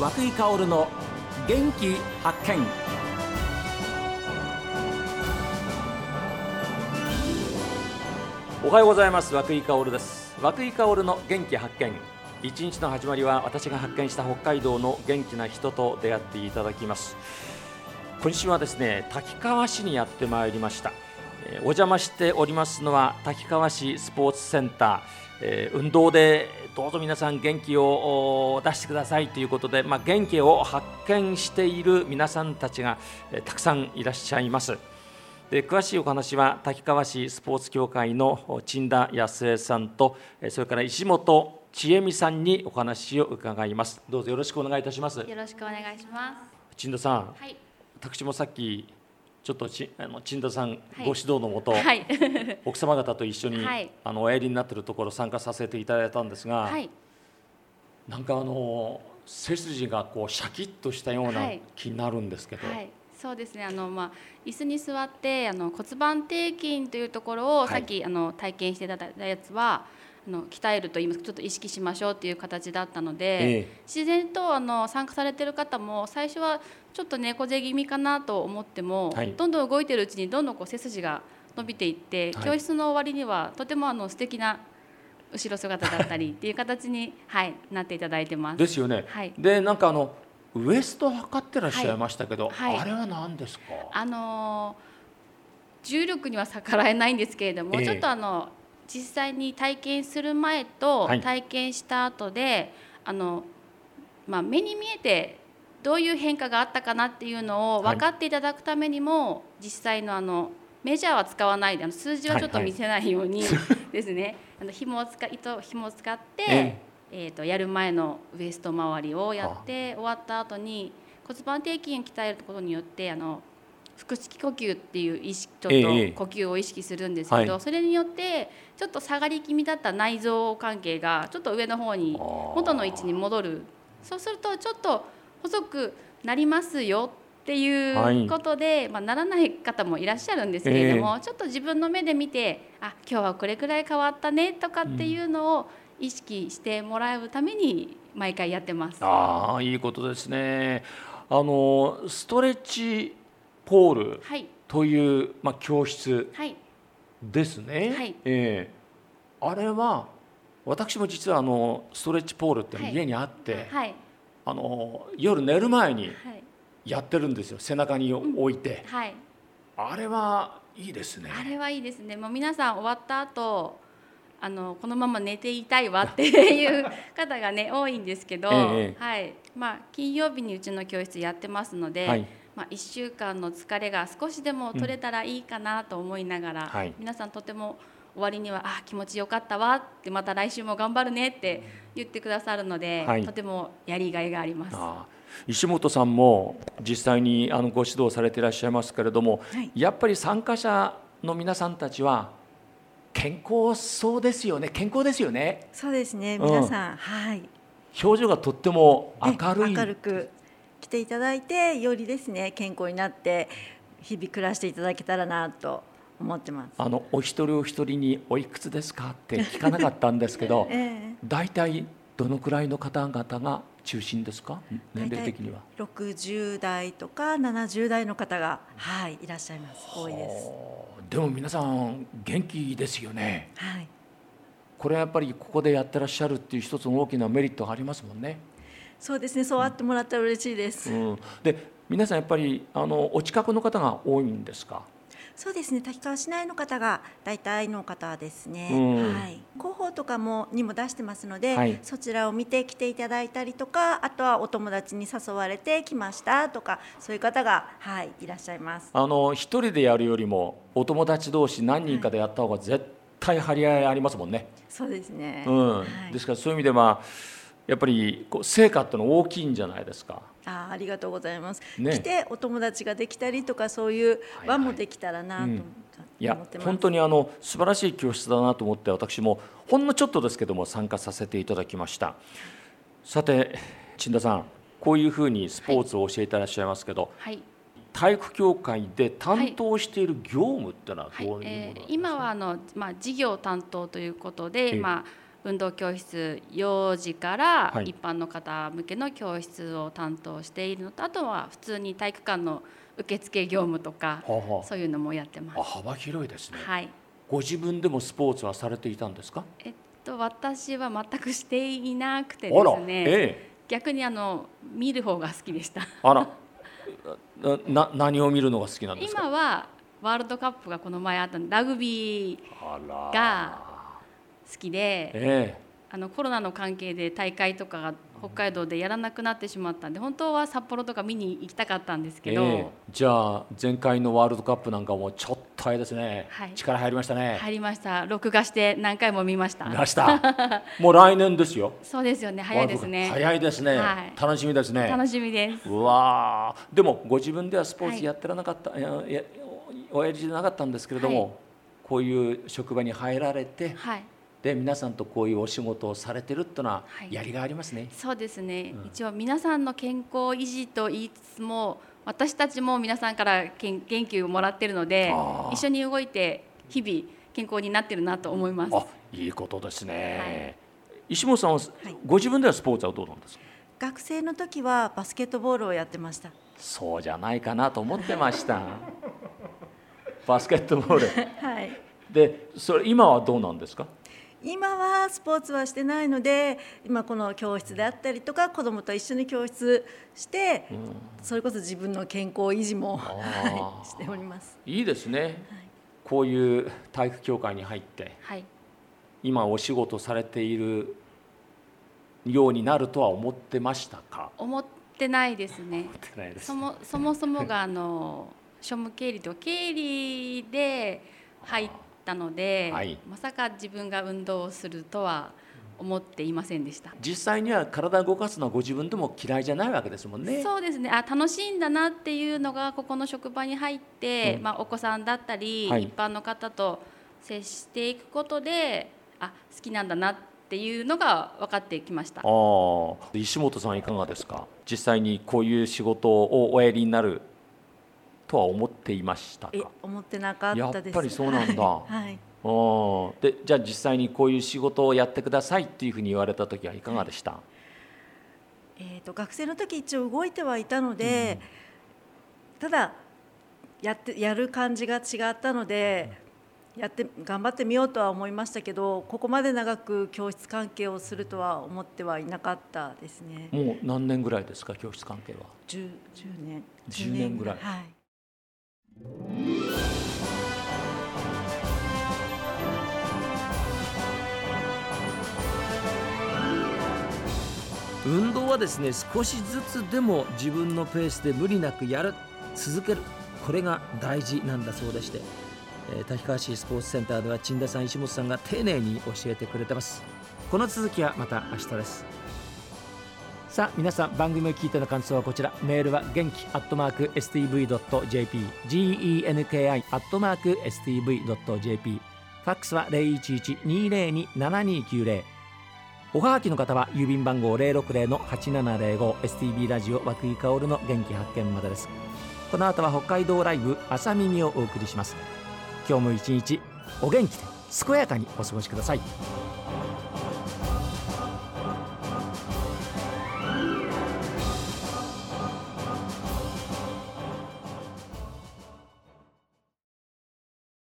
和久井薫の元気発見。おはようございます。和久井薫です。和久井薫の元気発見。一日の始まりは私が発見した北海道の元気な人と出会っていただきます。今週はですね滝川市にやってまいりました。お邪魔しておりますのは滝川市スポーツセンター、えー運動でどうぞ皆さん元気をお出してくださいということで、まあ、元気を発見している皆さんたちが、えーたくさんいらっしゃいます。で詳しいお話は滝川市スポーツ協会の陳田康江さんとえーそれから石本千恵美さんにお話を伺いますどうぞよろしくお願いいたしますよろしくお願いします。陳田さんはい。私もさっきちょっとちあの陳田さんごい指導のもと、はい。奥様方と一緒に、はいあのおやりになっているところ参加させていただいたんですが、はい。なんかあの背筋がこうシャキッとしたようなはい気になるんですけど、はい。そうですね。あのまあ椅子に座ってあの骨盤底筋というところを、はいさっきあの体験していただいたやつは。あの鍛えると言いますかちょっと意識しましょうっていう形だったので、ええ。自然とあの参加されてる方も最初はちょっと猫背気味かなと思っても、はい。どんどん動いてるうちにどんどんこう背筋が伸びていって、はい。教室の終わりにはとてもあの素敵な後ろ姿だったりっていう形に、はい、なっていただいてます。ですよね、はい。でなんかあのウエスト測ってらっしゃいましたけど、はい。はい。あれは何ですか？あのー重力には逆らえないんですけれども、ええ。ちょっとあの実際に体験する前とはい。体験した後で、あのまあ目に見えてどういう変化があったかなっていうのをはい。分かっていただくためにも、実際のあのメジャーは使わないであの数字はちょっとはいはい。見せないように ですね、あの紐を使糸紐を使って、ええ。ー、とやる前のウエスト周りをやって終わった後に骨盤底筋を鍛えることによってあの腹式呼吸っていう意識ちょええっと呼吸を意識するんですけど、はいそれによってちょっと下がり気味だった内臓関係がちょっと上の方に元の位置に戻る。そうするとちょっと細くなりますよっていはい。うことで、まあ、ならない方もいらっしゃるんですけれども、ちょっと自分の目で見てあ今日はこれくらい変わったねとかっていうのを意識してもらうために毎回やってます。ああいいことですね。あのストレッチポールはい、という、まあ、教室はい、ですね、はい。ええ。あれは私も実はあのストレッチポールってはい。家にあって、はい、あの夜寝る前にはい、やってるんですよ背中に置いて、はい。あれはいいですね。あれはいいですね。もう皆さん終わった後、あのこのまま寝ていたいわっていう 方がね多いんですけど、ええ。はい。まあ金曜日にうちの教室やってますので、はいまあ一週間の疲れが少しでも取れたらいいかなと思いながら、はい。皆さんとても終わりにはあ気持ちよかったわってまた来週も頑張るねって言ってくださるので、はい。とてもやりがいがあります。石本さんも実際にあのご指導されていらっしゃいますけれども、はい。やっぱり参加者の皆さんたちは健康そうですよね。健康ですよね。そうですね。うん。皆さん、はい。表情がとっても明るいえ明るく来ていただいて、よりですね健康になって日々暮らしていただけたらなと思ってます。あのお一人お一人においくつですか？って聞かなかったんですけど ええ大体どのくらいの方々が中心ですか？年齢的には。60代とか70代の方がはいいらっしゃいます。多いです。はあでも皆さん元気ですよねはい。これはやっぱりここでやってらっしゃるっていう一つの大きなメリットがありますもんね。そうですね。そうあってもらったら嬉しいです。うん、で皆さんやっぱりあのお近くの方が多いんですか？そうですね。滝川市内の方が大体の方ですね。うんはい。広報とかもにも出してますので、はいそちらを見て来ていただいたりとか、あとはお友達に誘われて来ましたとか、そういう方がはいいらっしゃいます。あの一人でやるよりもお友達同士何人かでやった方が絶対張り合いありますもんね。そうですね。うんはいですからそういう意味ではやっぱりこう成果ってのは大きいんじゃないですか？あーありがとうございます。ね来てお友達ができたりとかそういう輪もできたらなと思うんいやってます。本当にあの素晴らしい教室だなと思って私もほんのちょっとですけども参加させていただきましたさて陳田さんこういうふうにスポーツを教えていらっしゃいますけど、はい。体育協会で担当している業務ってのははいどういうものなんですか、えー今はあの、まあ、事業担当ということで、ええまあ、運動教室幼児からはい一般の方向けの教室を担当しているのと、あとは普通に体育館の受付業務とかはあはそういうのもやってます。幅広いですね。はい。ご自分でもスポーツはされていたんですか？えっと私は全くしていなくてで、すね。え逆にあの見る方が好きでした。え、あら、なな何を見るのが好きなんですか？今はワールドカップがこの前あったラグビーが好きで、えあのコロナの関係で大会とかが北海道でやらなくなってしまったんで本当は札幌とか見に行きたかったんですえけど、ええ。じゃあ前回のワールドカップなんかもちょっとあれですね、はい。力入りましたね、入りました。録画して何回も見ました。見ました。もう来年ですよ。そうですよね。早いですね。早いですね、はい。楽しみですね。楽しみです。うわー。でもご自分ではスポーはい。ツやってらなかった、い、やいやおやりじゃなかったんですけれども、はい。こういう職場に入られてはいで皆さんとこういうお仕事をされてるってのははい。やりがありますね、そうですね、うん。一応皆さんの健康維持と言いつつも私たちも皆さんからけん元気をもらってるので一緒に動いて日々健康になってるなと思います。あいいことですね、は石本さんは、ご自分ではスポーツはどうなんですか？学生の時はバスケットボールをやってました。そうじゃないかなと思ってました。バスケットボール。はい。でそれ今はどうなんですか？今はスポーツはしてないので今この教室であったりとか子どもと一緒に教室して、それこそ自分の健康維持も、しております。いいですね、こういう体育協会に入ってはい。今お仕事されているようになるとは思ってましたか？思ってないですね。そもそもそもがあの 庶務経理と経理で入ったので、はい。まさか自分が運動をするとは思っていませんでした。実際には体を動かすのはご自分でも嫌いじゃないわけですもんね。そうですね。あ楽しいんだなっていうのがここの職場に入って、うん。まあ、お子さんだったり、はい。一般の方と接していくことであ好きなんだなっていうのが分かってきました。ああ石本さんいかがですか？実際にこういう仕事をおやりになるとは思っていましたか？え思ってなかったです。やっぱりそうなんだ。はい。はいあーでじゃあ実際にこういう仕事をやってくださいっていうふうに言われた時はいかがでした、えー、と学生の時一応動いてはいたので、ただやってやる感じが違ったので、やって頑張ってみようとは思いましたけどここまで長く教室関係をするとは思ってはいなかったですね。もう何年ぐらいですか？教室関係は。10, 10年。10年ぐらい。はい運動はですね少しずつでも自分のペースで無理なくやる続ける。これが大事なんだそうでして、えー滝川市スポーツセンターでは陳田さん石本さんが丁寧に教えてくれてます。この続きはまた明日です。さあ皆さん番組を聞いての感想はこちら。メールは元気アットマーク STV.jp genki アットマーク STV.jp ファックスは011-202-7290おはがきの方は郵便番号060-8705 STB ラジオ和久井薫の元気発見までです。この後は北海道ライブ朝耳をお送りします。今日も一日お元気で健やかにお過ごしください。